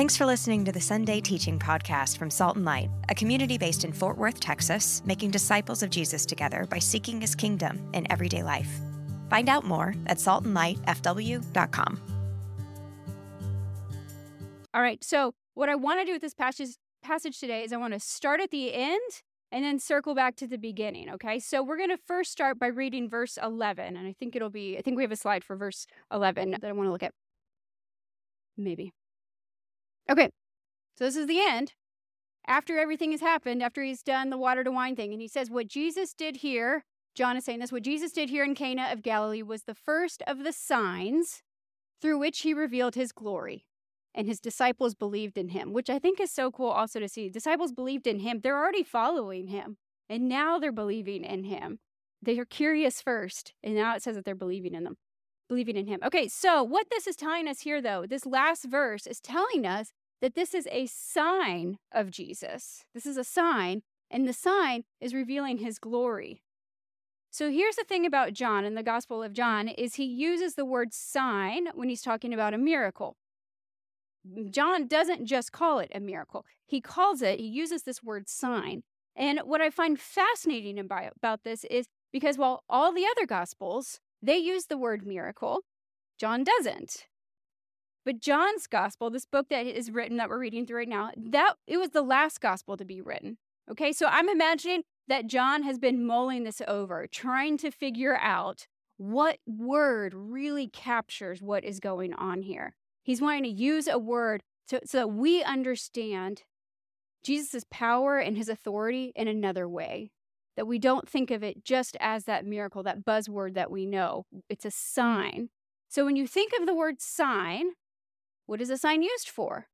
Thanks for listening to the Sunday Teaching Podcast from Salt and Light, a community based in Fort Worth, Texas, making disciples of Jesus together by seeking his kingdom in everyday life. Find out more at saltandlightfw.com. All right, so what I want to do with this passage, passage today is I want to start at the end and then circle back to the beginning, okay? So we're going to first start by reading verse 11, and I think it'll be, I think we have a slide for verse 11 that I want to look at. Maybe. Okay, so this is the end. After everything has happened, after he's done the water to wine thing, and he says, What Jesus did here, John is saying this, what Jesus did here in Cana of Galilee was the first of the signs through which he revealed his glory. And his disciples believed in him, which I think is so cool also to see. Disciples believed in him. They're already following him, and now they're believing in him. They are curious first, and now it says that they're believing in them believing in him. Okay, so what this is telling us here, though, this last verse is telling us that this is a sign of Jesus. This is a sign, and the sign is revealing his glory. So here's the thing about John in the Gospel of John is he uses the word sign when he's talking about a miracle. John doesn't just call it a miracle. He calls it, he uses this word sign. And what I find fascinating about, about this is because while all the other gospels they use the word miracle. John doesn't. But John's gospel, this book that is written that we're reading through right now, that it was the last gospel to be written. Okay, so I'm imagining that John has been mulling this over, trying to figure out what word really captures what is going on here. He's wanting to use a word to, so that we understand Jesus' power and his authority in another way that we don't think of it just as that miracle, that buzzword that we know. It's a sign. So when you think of the word sign, what is a sign used for?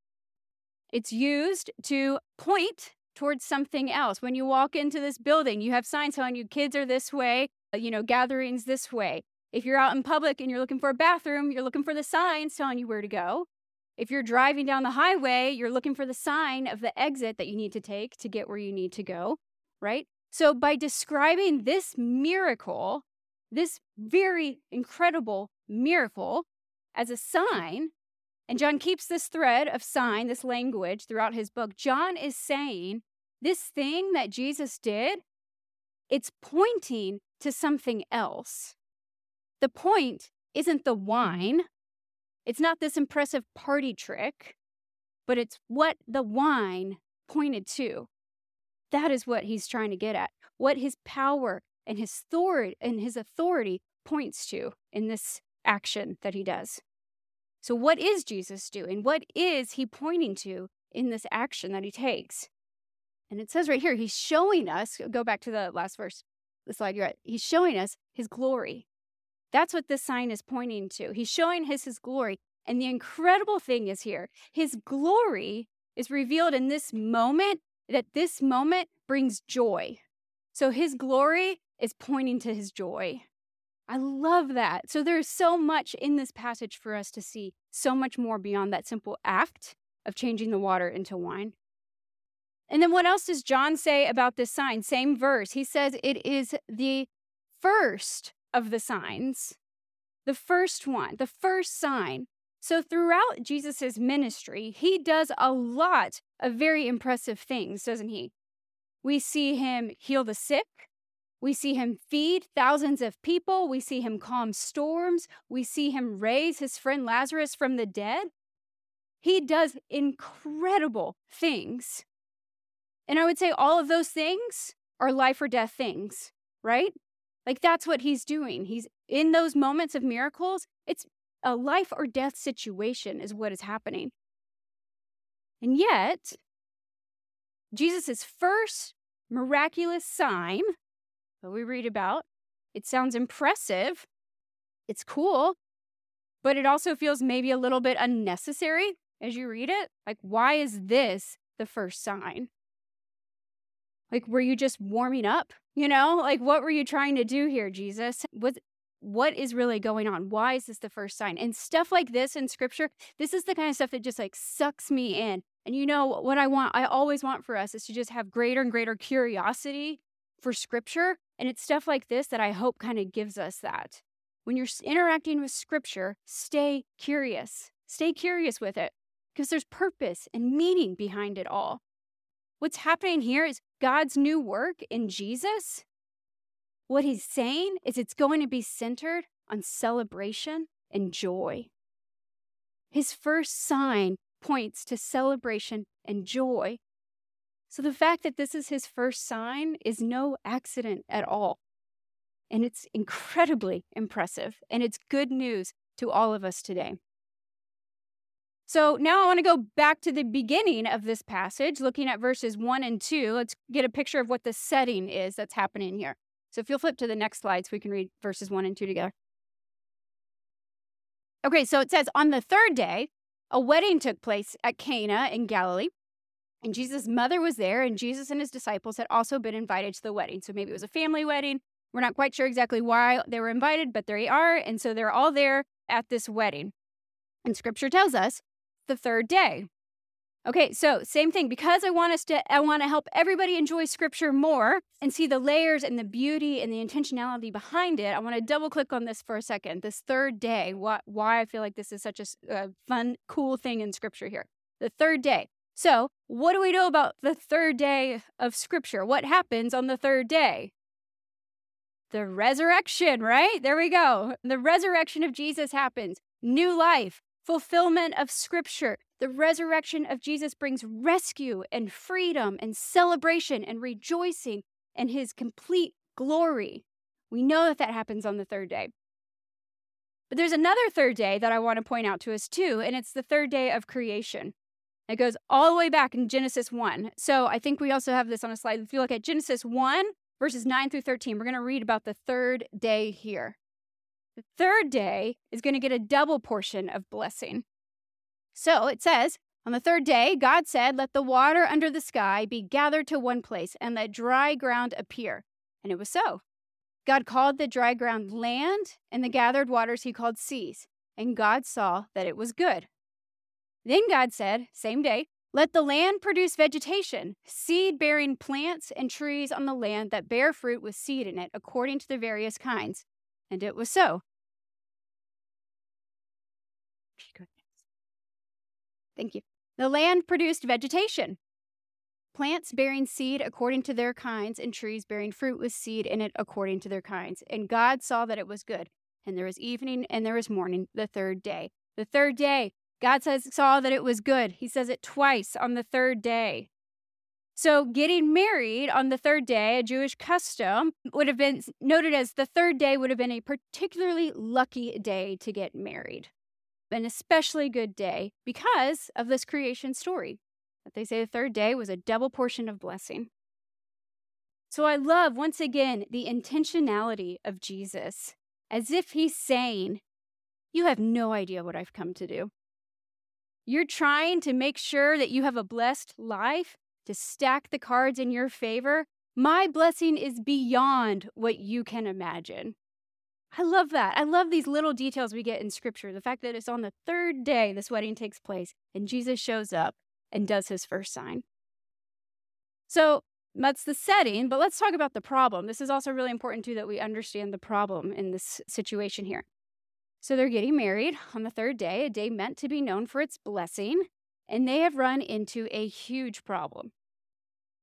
It's used to point towards something else. When you walk into this building, you have signs telling you kids are this way, uh, you know, gatherings this way. If you're out in public and you're looking for a bathroom, you're looking for the signs telling you where to go. If you're driving down the highway, you're looking for the sign of the exit that you need to take to get where you need to go, right? So, by describing this miracle, this very incredible miracle, as a sign, and John keeps this thread of sign, this language throughout his book, John is saying this thing that Jesus did, it's pointing to something else. The point isn't the wine, it's not this impressive party trick, but it's what the wine pointed to. That is what he's trying to get at. What his power and his authority and his authority points to in this action that he does. So what is Jesus doing? What is he pointing to in this action that he takes? And it says right here, he's showing us, go back to the last verse, the slide you're at. He's showing us his glory. That's what this sign is pointing to. He's showing his his glory. And the incredible thing is here, his glory is revealed in this moment that this moment brings joy. So his glory is pointing to his joy. I love that. So there's so much in this passage for us to see, so much more beyond that simple act of changing the water into wine. And then what else does John say about this sign? Same verse. He says it is the first of the signs, the first one, the first sign. So, throughout Jesus' ministry, he does a lot of very impressive things, doesn't he? We see him heal the sick. We see him feed thousands of people. We see him calm storms. We see him raise his friend Lazarus from the dead. He does incredible things. And I would say all of those things are life or death things, right? Like that's what he's doing. He's in those moments of miracles, it's a life or death situation, is what is happening. And yet, Jesus' first miraculous sign that we read about, it sounds impressive, it's cool, but it also feels maybe a little bit unnecessary as you read it. Like, why is this the first sign? Like, were you just warming up? You know, like, what were you trying to do here, Jesus? Was what is really going on? Why is this the first sign? And stuff like this in scripture, this is the kind of stuff that just like sucks me in. And you know what I want, I always want for us is to just have greater and greater curiosity for scripture. And it's stuff like this that I hope kind of gives us that. When you're interacting with scripture, stay curious. Stay curious with it. because there's purpose and meaning behind it all. What's happening here is God's new work in Jesus. What he's saying is it's going to be centered on celebration and joy. His first sign points to celebration and joy. So the fact that this is his first sign is no accident at all. And it's incredibly impressive, and it's good news to all of us today. So now I want to go back to the beginning of this passage, looking at verses one and two. Let's get a picture of what the setting is that's happening here. So if you'll flip to the next slide so we can read verses one and two together. Okay, so it says, On the third day, a wedding took place at Cana in Galilee. And Jesus' mother was there, and Jesus and his disciples had also been invited to the wedding. So maybe it was a family wedding. We're not quite sure exactly why they were invited, but they are. And so they're all there at this wedding. And scripture tells us the third day. Okay, so same thing. Because I want us to, I want to help everybody enjoy scripture more and see the layers and the beauty and the intentionality behind it. I want to double click on this for a second. This third day, what, why I feel like this is such a, a fun, cool thing in scripture here. The third day. So, what do we know about the third day of scripture? What happens on the third day? The resurrection, right? There we go. The resurrection of Jesus happens. New life, fulfillment of scripture. The resurrection of Jesus brings rescue and freedom and celebration and rejoicing and his complete glory. We know that that happens on the third day. But there's another third day that I want to point out to us too, and it's the third day of creation. It goes all the way back in Genesis 1. So I think we also have this on a slide. If you look at Genesis 1, verses 9 through 13, we're going to read about the third day here. The third day is going to get a double portion of blessing. So it says, On the third day, God said, Let the water under the sky be gathered to one place, and let dry ground appear. And it was so. God called the dry ground land, and the gathered waters he called seas. And God saw that it was good. Then God said, same day, let the land produce vegetation, seed bearing plants and trees on the land that bear fruit with seed in it, according to the various kinds. And it was so. Thank you. The land produced vegetation, plants bearing seed according to their kinds, and trees bearing fruit with seed in it according to their kinds. And God saw that it was good. And there was evening and there was morning the third day. The third day, God says, saw that it was good. He says it twice on the third day. So, getting married on the third day, a Jewish custom, would have been noted as the third day would have been a particularly lucky day to get married. An especially good day because of this creation story. That they say the third day was a double portion of blessing. So, I love once again the intentionality of Jesus, as if he's saying, You have no idea what I've come to do. You're trying to make sure that you have a blessed life to stack the cards in your favor, my blessing is beyond what you can imagine. I love that. I love these little details we get in scripture. The fact that it's on the third day this wedding takes place and Jesus shows up and does his first sign. So that's the setting, but let's talk about the problem. This is also really important, too, that we understand the problem in this situation here. So they're getting married on the third day, a day meant to be known for its blessing and they have run into a huge problem.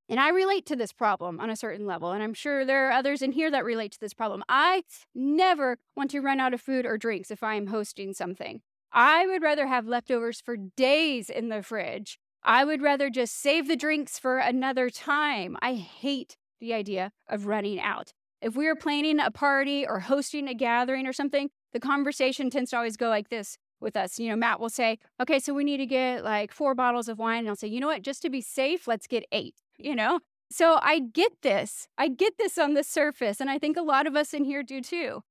And I relate to this problem on a certain level, and I'm sure there are others in here that relate to this problem. I never want to run out of food or drinks if I am hosting something. I would rather have leftovers for days in the fridge. I would rather just save the drinks for another time. I hate the idea of running out. If we are planning a party or hosting a gathering or something, the conversation tends to always go like this with us. You know, Matt will say, okay, so we need to get like four bottles of wine. And I'll say, you know what, just to be safe, let's get eight, you know? So I get this. I get this on the surface. And I think a lot of us in here do too.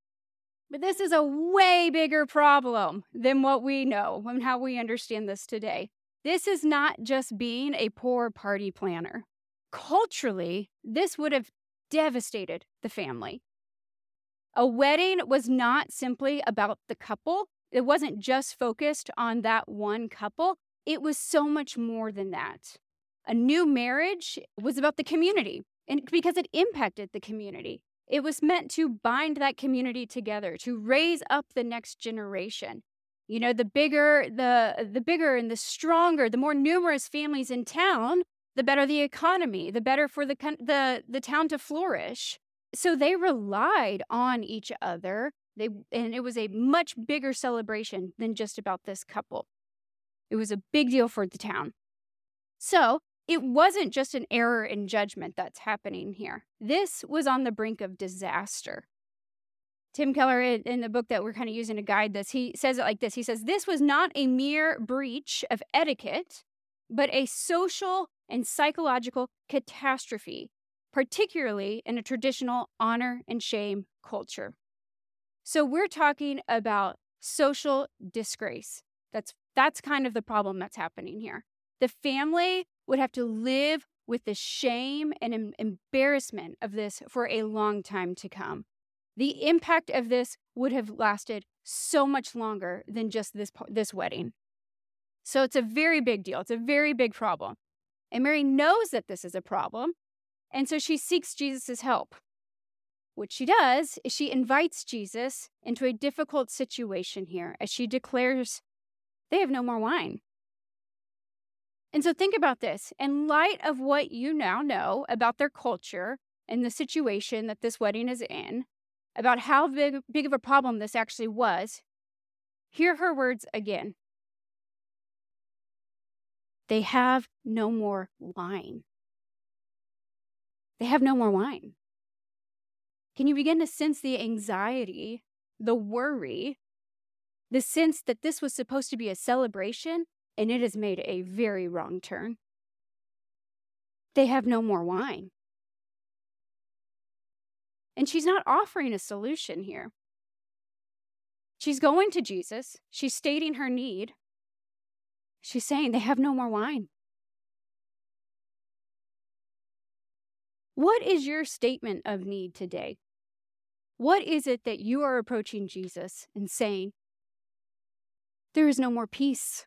But this is a way bigger problem than what we know and how we understand this today. This is not just being a poor party planner. Culturally, this would have devastated the family. A wedding was not simply about the couple, it wasn't just focused on that one couple, it was so much more than that. A new marriage was about the community and because it impacted the community. It was meant to bind that community together, to raise up the next generation. You know, the bigger the the bigger and the stronger, the more numerous families in town, the better the economy, the better for the the the town to flourish. So they relied on each other. They and it was a much bigger celebration than just about this couple. It was a big deal for the town. So, it wasn't just an error in judgment that's happening here. This was on the brink of disaster. Tim Keller, in the book that we're kind of using to guide this, he says it like this He says, This was not a mere breach of etiquette, but a social and psychological catastrophe, particularly in a traditional honor and shame culture. So we're talking about social disgrace. That's that's kind of the problem that's happening here. The family would have to live with the shame and em- embarrassment of this for a long time to come. The impact of this would have lasted so much longer than just this this wedding. So it's a very big deal. It's a very big problem. And Mary knows that this is a problem, and so she seeks Jesus' help. What she does is she invites Jesus into a difficult situation here as she declares they have no more wine. And so think about this. In light of what you now know about their culture and the situation that this wedding is in, about how big, big of a problem this actually was, hear her words again. They have no more wine. They have no more wine. Can you begin to sense the anxiety, the worry, the sense that this was supposed to be a celebration and it has made a very wrong turn? They have no more wine. And she's not offering a solution here. She's going to Jesus, she's stating her need. She's saying they have no more wine. What is your statement of need today? What is it that you are approaching Jesus and saying, There is no more peace.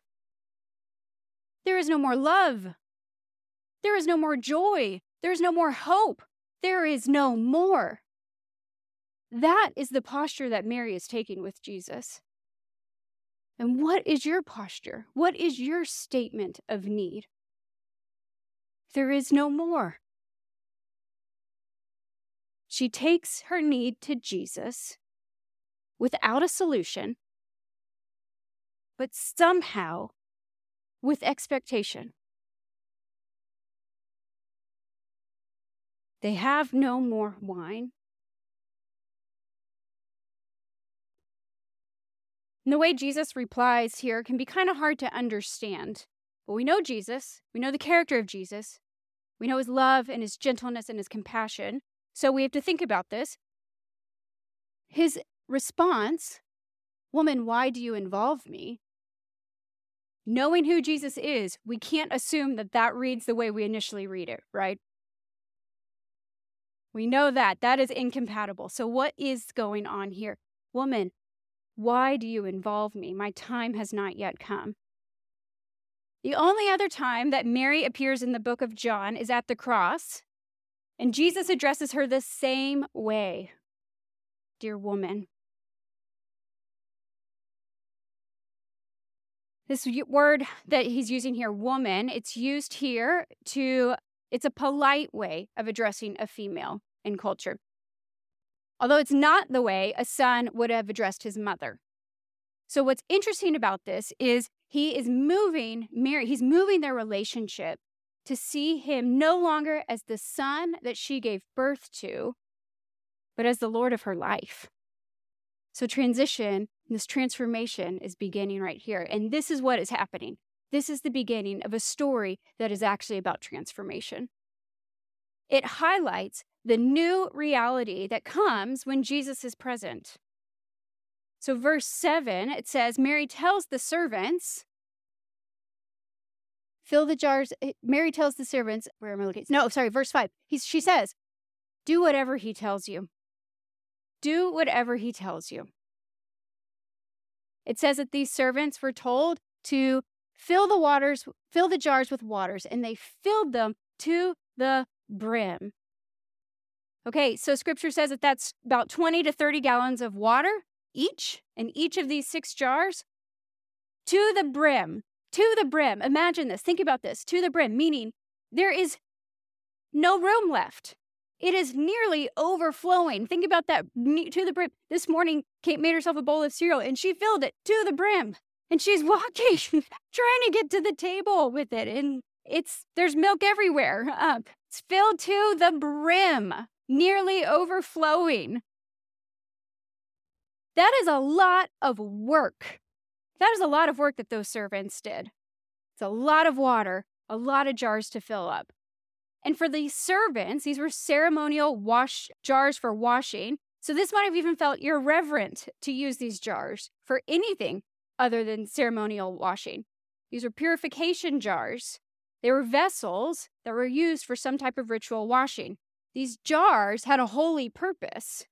There is no more love. There is no more joy. There is no more hope. There is no more. That is the posture that Mary is taking with Jesus. And what is your posture? What is your statement of need? There is no more. She takes her need to Jesus without a solution, but somehow with expectation. They have no more wine. And the way Jesus replies here can be kind of hard to understand. But we know Jesus, we know the character of Jesus, we know his love and his gentleness and his compassion. So we have to think about this. His response, Woman, why do you involve me? Knowing who Jesus is, we can't assume that that reads the way we initially read it, right? We know that. That is incompatible. So, what is going on here? Woman, why do you involve me? My time has not yet come. The only other time that Mary appears in the book of John is at the cross, and Jesus addresses her the same way Dear woman. This word that he's using here, woman, it's used here to, it's a polite way of addressing a female in culture although it's not the way a son would have addressed his mother. So, what's interesting about this is he is moving Mary, he's moving their relationship to see him no longer as the son that she gave birth to, but as the Lord of her life. So, transition, this transformation is beginning right here. And this is what is happening. This is the beginning of a story that is actually about transformation. It highlights the new reality that comes when Jesus is present. So, verse 7, it says, Mary tells the servants, fill the jars. Eh, Mary tells the servants, where am I looking? No, sorry, verse 5. He's, she says, do whatever he tells you. Do whatever he tells you. It says that these servants were told to fill the waters, fill the jars with waters, and they filled them to the brim. Okay, so scripture says that that's about 20 to 30 gallons of water each in each of these six jars. to the brim, to the brim. Imagine this. Think about this. To the brim, meaning there is no room left. It is nearly overflowing. Think about that to the brim. This morning, Kate made herself a bowl of cereal and she filled it to the brim. And she's walking, trying to get to the table with it. And it's there's milk everywhere. Uh, it's filled to the brim, nearly overflowing. That is a lot of work. That is a lot of work that those servants did. It's a lot of water, a lot of jars to fill up. And for the servants, these were ceremonial wash jars for washing. So this might have even felt irreverent to use these jars for anything other than ceremonial washing. These were purification jars. They were vessels that were used for some type of ritual washing. These jars had a holy purpose.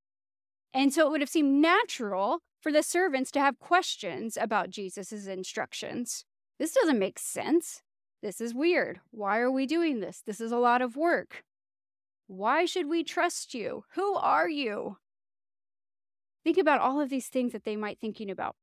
And so it would have seemed natural for the servants to have questions about Jesus' instructions. This doesn't make sense. This is weird. Why are we doing this? This is a lot of work. Why should we trust you? Who are you? Think about all of these things that they might be thinking about.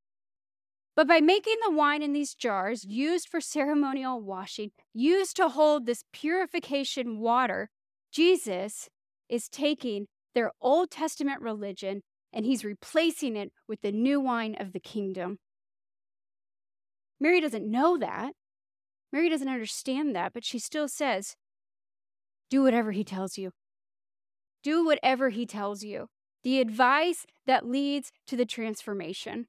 But by making the wine in these jars used for ceremonial washing, used to hold this purification water, Jesus is taking their Old Testament religion and he's replacing it with the new wine of the kingdom. Mary doesn't know that. Mary doesn't understand that, but she still says, Do whatever he tells you. Do whatever he tells you. The advice that leads to the transformation.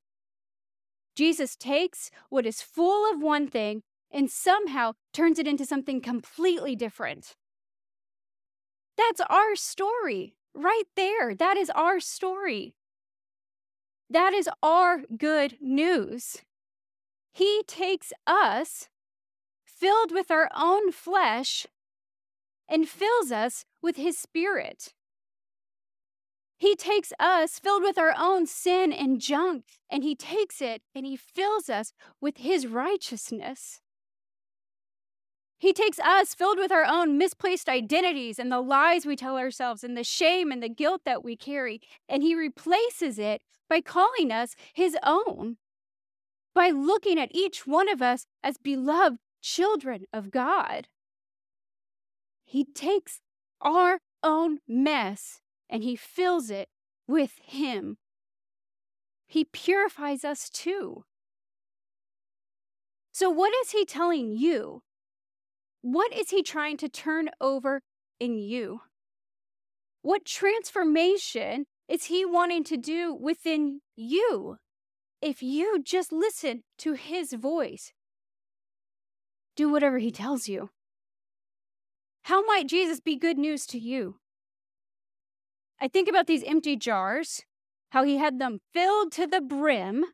Jesus takes what is full of one thing and somehow turns it into something completely different. That's our story right there. That is our story. That is our good news. He takes us filled with our own flesh and fills us with his spirit. He takes us filled with our own sin and junk, and he takes it and he fills us with his righteousness. He takes us filled with our own misplaced identities and the lies we tell ourselves and the shame and the guilt that we carry, and he replaces it by calling us his own, by looking at each one of us as beloved children of God. He takes our own mess and he fills it with him. He purifies us too. So, what is he telling you? What is he trying to turn over in you? What transformation is he wanting to do within you if you just listen to his voice? Do whatever he tells you. How might Jesus be good news to you? I think about these empty jars, how he had them filled to the brim,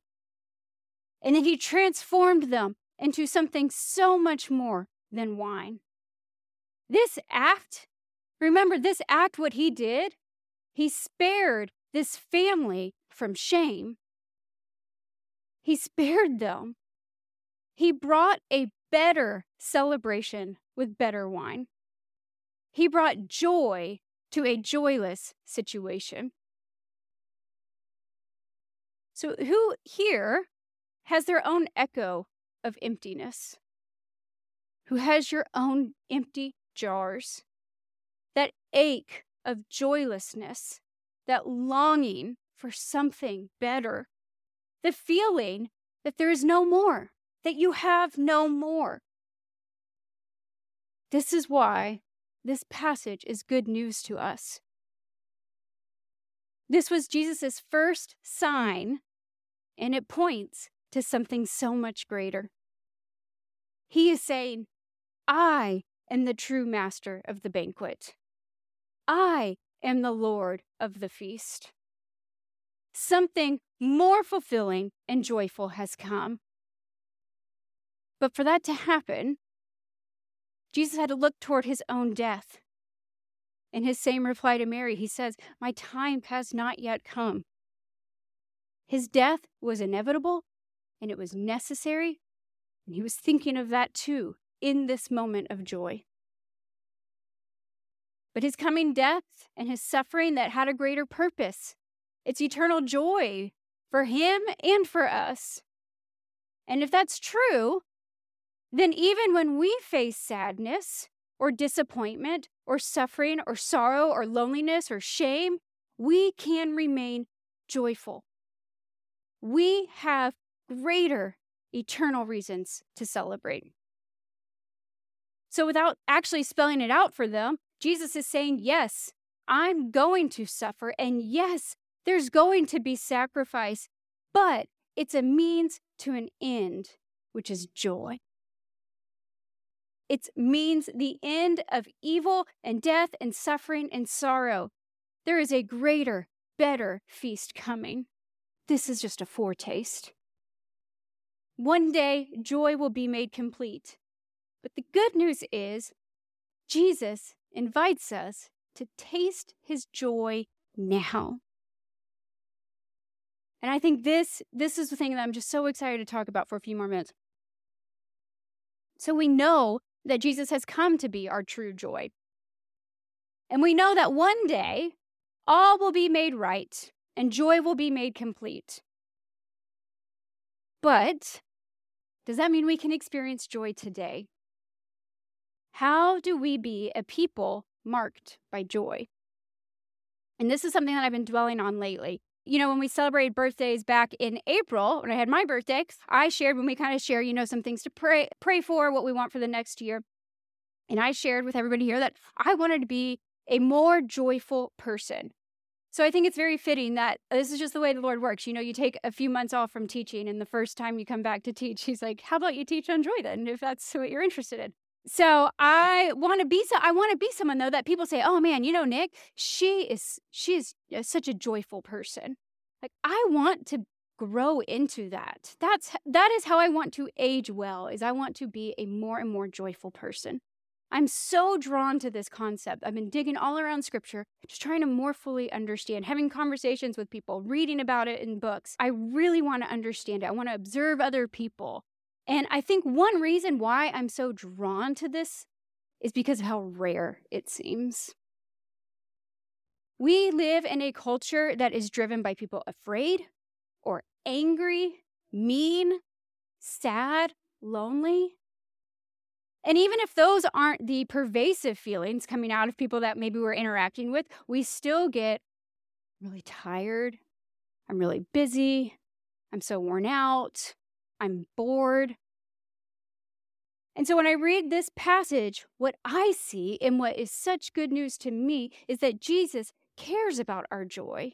and then he transformed them into something so much more than wine. This act, remember this act, what he did? He spared this family from shame. He spared them. He brought a better celebration with better wine. He brought joy to a joyless situation. So, who here has their own echo of emptiness? Who has your own empty jars? That ache of joylessness, that longing for something better, the feeling that there is no more, that you have no more. This is why this passage is good news to us. This was Jesus' first sign, and it points to something so much greater. He is saying, I am the true master of the banquet. I am the Lord of the feast. Something more fulfilling and joyful has come. But for that to happen, Jesus had to look toward his own death. In his same reply to Mary, he says, My time has not yet come. His death was inevitable and it was necessary, and he was thinking of that too in this moment of joy. But his coming death and his suffering that had a greater purpose. It's eternal joy for him and for us. And if that's true, then even when we face sadness or disappointment or suffering or sorrow or loneliness or shame, we can remain joyful. We have greater eternal reasons to celebrate. So, without actually spelling it out for them, Jesus is saying, Yes, I'm going to suffer. And yes, there's going to be sacrifice, but it's a means to an end, which is joy. It means the end of evil and death and suffering and sorrow. There is a greater, better feast coming. This is just a foretaste. One day, joy will be made complete. But the good news is, Jesus invites us to taste his joy now. And I think this this is the thing that I'm just so excited to talk about for a few more minutes. So we know that Jesus has come to be our true joy. And we know that one day all will be made right and joy will be made complete. But does that mean we can experience joy today? How do we be a people marked by joy? And this is something that I've been dwelling on lately. You know, when we celebrated birthdays back in April, when I had my birthday, I shared when we kind of share, you know, some things to pray pray for, what we want for the next year. And I shared with everybody here that I wanted to be a more joyful person. So I think it's very fitting that this is just the way the Lord works. You know, you take a few months off from teaching, and the first time you come back to teach, He's like, "How about you teach on joy then, if that's what you're interested in?" So I want to be so I want to be someone though that people say, "Oh man, you know Nick, she is she is uh, such a joyful person." Like I want to grow into that. That's that is how I want to age well. Is I want to be a more and more joyful person. I'm so drawn to this concept. I've been digging all around scripture, just trying to more fully understand, having conversations with people, reading about it in books. I really want to understand it. I want to observe other people. And I think one reason why I'm so drawn to this is because of how rare it seems. We live in a culture that is driven by people afraid or angry, mean, sad, lonely. And even if those aren't the pervasive feelings coming out of people that maybe we're interacting with, we still get really tired. I'm really busy. I'm so worn out. I'm bored. And so when I read this passage, what I see and what is such good news to me is that Jesus cares about our joy.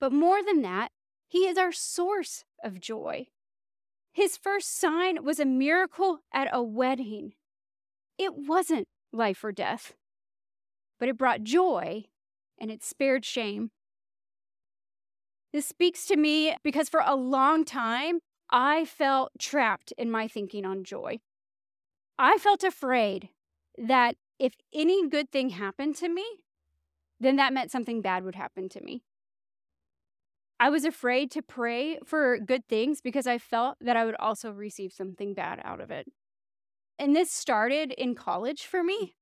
But more than that, he is our source of joy. His first sign was a miracle at a wedding. It wasn't life or death, but it brought joy and it spared shame. This speaks to me because for a long time, I felt trapped in my thinking on joy. I felt afraid that if any good thing happened to me, then that meant something bad would happen to me. I was afraid to pray for good things because I felt that I would also receive something bad out of it. And this started in college for me.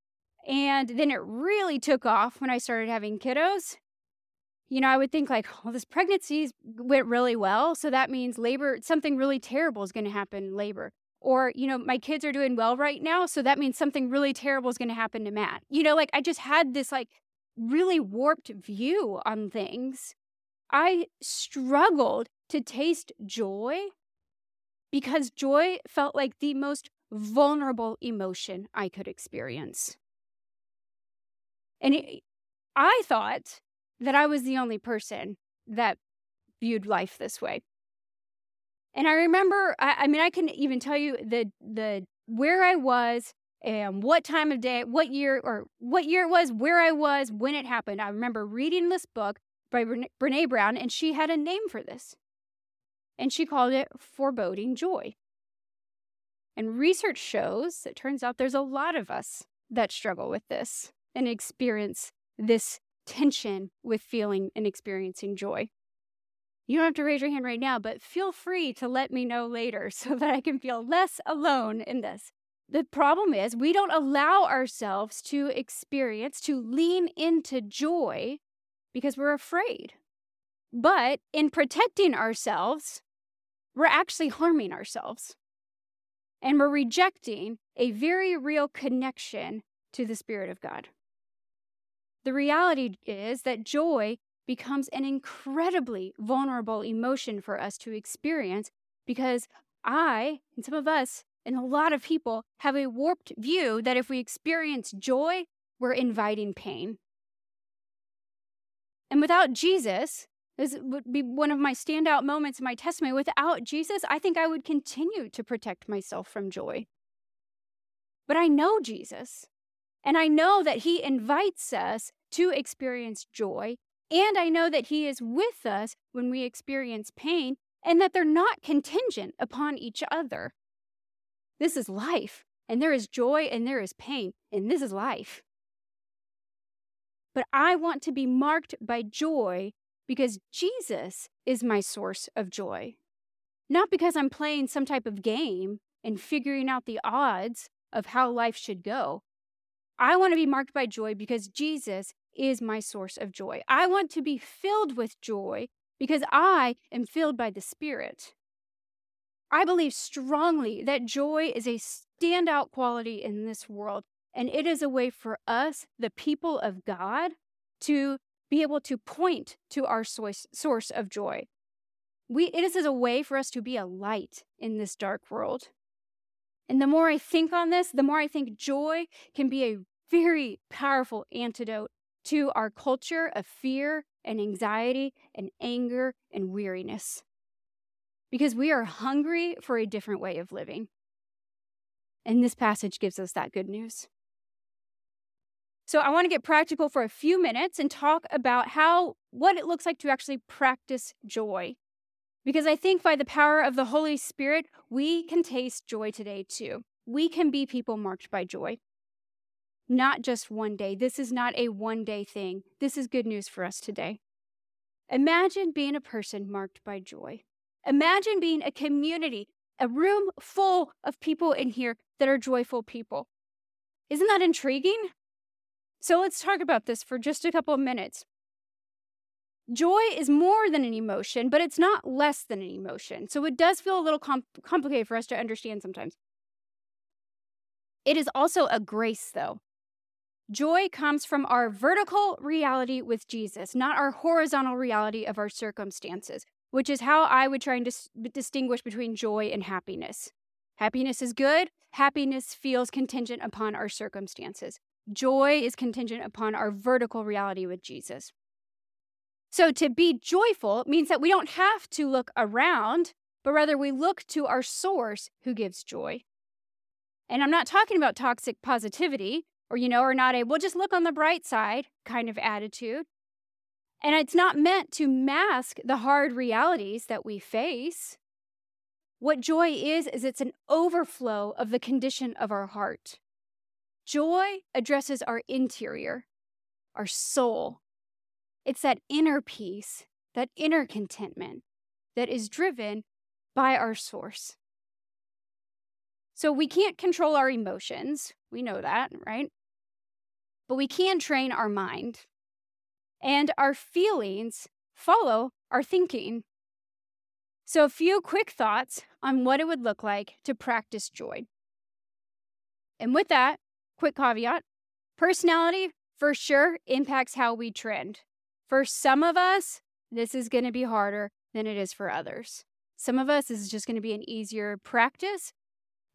And then it really took off when I started having kiddos. You know, I would think like, well, this pregnancy went really well. So that means labor, something really terrible is going to happen in labor. Or, you know, my kids are doing well right now. So that means something really terrible is going to happen to Matt. You know, like I just had this like really warped view on things I struggled to taste joy because joy felt like the most vulnerable emotion I could experience. And it, I thought that I was the only person that viewed life this way. And I remember, I, I mean, I can even tell you the the where I was and what time of day, what year, or what year it was, where I was, when it happened. I remember reading this book by Brene Brown, and she had a name for this. And she called it foreboding joy. And research shows it turns out there's a lot of us that struggle with this and experience this tension with feeling and experiencing joy. You don't have to raise your hand right now, but feel free to let me know later so that I can feel less alone in this. The problem is, we don't allow ourselves to experience, to lean into joy because we're afraid. But in protecting ourselves, we're actually harming ourselves. And we're rejecting a very real connection to the Spirit of God. The reality is that joy becomes an incredibly vulnerable emotion for us to experience because I, and some of us, and a lot of people have a warped view that if we experience joy, we're inviting pain. And without Jesus, this would be one of my standout moments in my testimony. Without Jesus, I think I would continue to protect myself from joy. But I know Jesus, and I know that He invites us to experience joy, and I know that He is with us when we experience pain, and that they're not contingent upon each other. This is life, and there is joy and there is pain, and this is life. But I want to be marked by joy because Jesus is my source of joy. Not because I'm playing some type of game and figuring out the odds of how life should go. I want to be marked by joy because Jesus is my source of joy. I want to be filled with joy because I am filled by the Spirit. I believe strongly that joy is a standout quality in this world, and it is a way for us, the people of God, to be able to point to our source, source of joy. We, it is a way for us to be a light in this dark world. And the more I think on this, the more I think joy can be a very powerful antidote to our culture of fear and anxiety and anger and weariness because we are hungry for a different way of living. And this passage gives us that good news. So I want to get practical for a few minutes and talk about how what it looks like to actually practice joy. Because I think by the power of the Holy Spirit, we can taste joy today too. We can be people marked by joy. Not just one day. This is not a one day thing. This is good news for us today. Imagine being a person marked by joy. Imagine being a community, a room full of people in here that are joyful people. Isn't that intriguing? So let's talk about this for just a couple of minutes. Joy is more than an emotion, but it's not less than an emotion. So it does feel a little complicated for us to understand sometimes. It is also a grace, though. Joy comes from our vertical reality with Jesus, not our horizontal reality of our circumstances which is how I would try and dis- distinguish between joy and happiness. Happiness is good, happiness feels contingent upon our circumstances. Joy is contingent upon our vertical reality with Jesus. So to be joyful means that we don't have to look around, but rather we look to our source who gives joy. And I'm not talking about toxic positivity or, you know, or not a, we'll just look on the bright side kind of attitude. And it's not meant to mask the hard realities that we face. What joy is, is it's an overflow of the condition of our heart. Joy addresses our interior, our soul. It's that inner peace, that inner contentment that is driven by our source. So we can't control our emotions. We know that, right? But we can train our mind and our feelings follow our thinking. So, a few quick thoughts on what it would look like to practice joy. And with that, quick caveat personality for sure impacts how we trend. For some of us, this is going to be harder than it is for others. Some of us is just going to be an easier practice.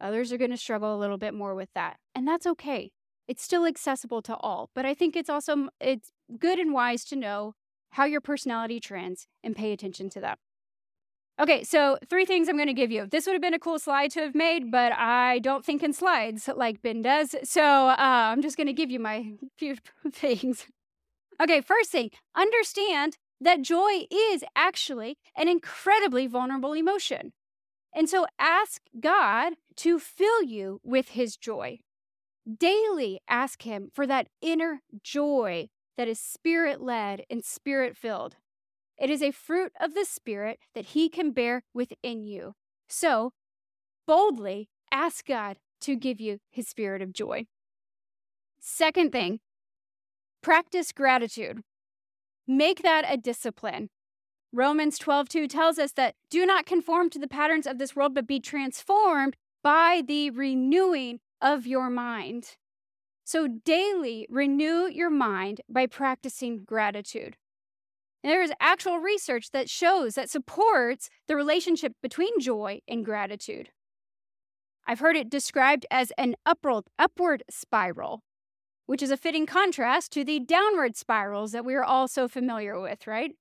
Others are going to struggle a little bit more with that. And that's okay. It's still accessible to all, but I think it's also it's good and wise to know how your personality trends and pay attention to that. Okay, so three things I'm going to give you. This would have been a cool slide to have made, but I don't think in slides like Ben does. So uh, I'm just going to give you my few things. Okay, first thing, understand that joy is actually an incredibly vulnerable emotion. And so ask God to fill you with his joy. Daily ask him for that inner joy that is spirit led and spirit filled. It is a fruit of the Spirit that He can bear within you. So, boldly ask God to give you His spirit of joy. Second thing, practice gratitude. Make that a discipline. Romans 12:2 tells us that do not conform to the patterns of this world, but be transformed by the renewing of your mind. So daily renew your mind by practicing gratitude. And there is actual research that shows that supports the relationship between joy and gratitude. I've heard it described as an upward, upward spiral, which is a fitting contrast to the downward spirals that we are all so familiar with, right?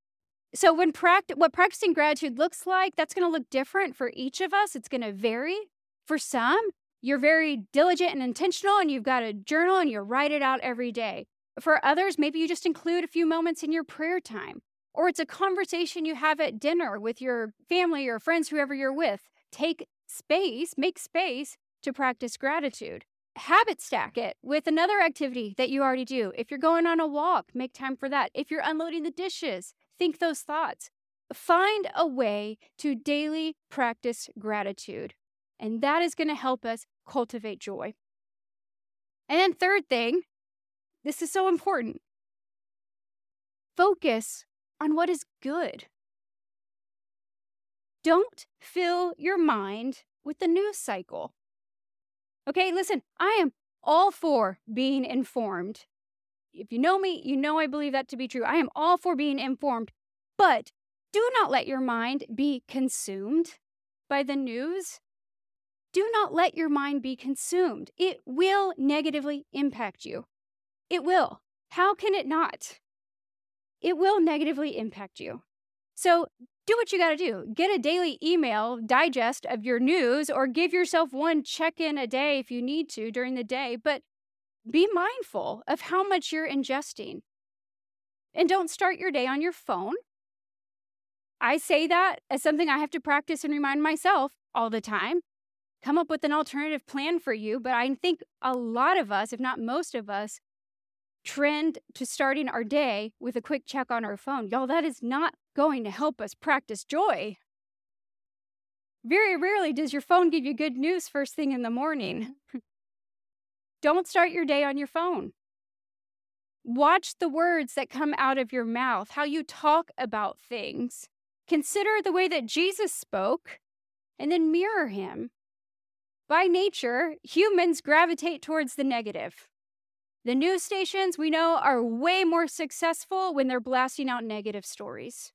So when pract- what practicing gratitude looks like, that's going to look different for each of us. It's going to vary. For some, you're very diligent and intentional and you've got a journal and you write it out every day. For others, maybe you just include a few moments in your prayer time, or it's a conversation you have at dinner with your family or friends, whoever you're with. Take space, make space to practice gratitude. Habit stack it with another activity that you already do. If you're going on a walk, make time for that. If you're unloading the dishes, think those thoughts. Find a way to daily practice gratitude, and that is going to help us cultivate joy. And then, third thing, this is so important focus on what is good. Don't fill your mind with the news cycle. Okay, listen, I am all for being informed if you know me, you know I believe that to be true. I am all for being informed, but do not let your mind be consumed by the news. Do not let your mind be consumed. It will negatively impact you. It will. How can it not? It will negatively impact you. So do what you got to do. Get a daily email digest of your news or give yourself one check in a day if you need to during the day, but be mindful of how much you're ingesting. And don't start your day on your phone. I say that as something I have to practice and remind myself all the time. Come up with an alternative plan for you, but I think a lot of us, if not most of us, trend to starting our day with a quick check on our phone. Y'all, that is not going to help us practice joy. Very rarely does your phone give you good news first thing in the morning. Don't start your day on your phone. Watch the words that come out of your mouth, how you talk about things. Consider the way that Jesus spoke and then mirror him. By nature, humans gravitate towards the negative. The news stations we know are way more successful when they're blasting out negative stories.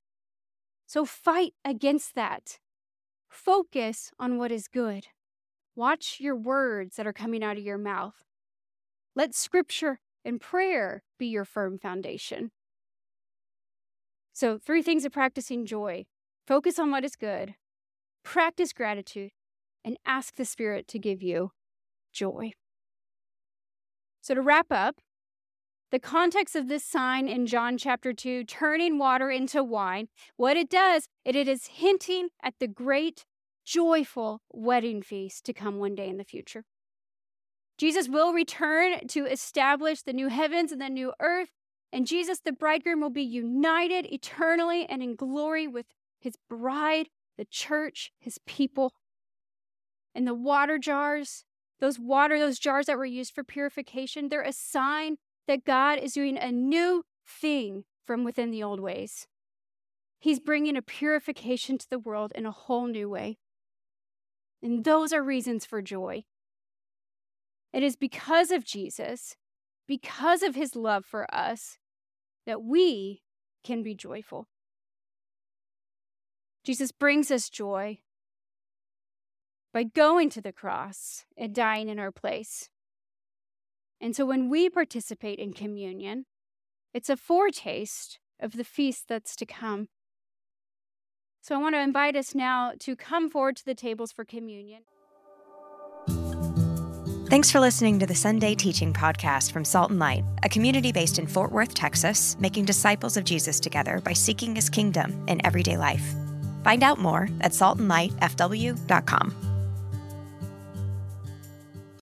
So fight against that. Focus on what is good. Watch your words that are coming out of your mouth. Let scripture and prayer be your firm foundation. So, three things of practicing joy focus on what is good, practice gratitude, and ask the Spirit to give you joy. So, to wrap up, the context of this sign in John chapter 2, turning water into wine, what it does, it, it is hinting at the great, joyful wedding feast to come one day in the future. Jesus will return to establish the new heavens and the new earth, and Jesus, the bridegroom, will be united eternally and in glory with his bride, the church, his people. And the water jars, those water, those jars that were used for purification, they're a sign that God is doing a new thing from within the old ways. He's bringing a purification to the world in a whole new way. And those are reasons for joy. It is because of Jesus, because of his love for us, that we can be joyful. Jesus brings us joy by going to the cross and dying in our place. And so when we participate in communion, it's a foretaste of the feast that's to come. So I want to invite us now to come forward to the tables for communion. Thanks for listening to the Sunday Teaching Podcast from Salt and Light, a community based in Fort Worth, Texas, making disciples of Jesus together by seeking his kingdom in everyday life. Find out more at saltandlightfw.com.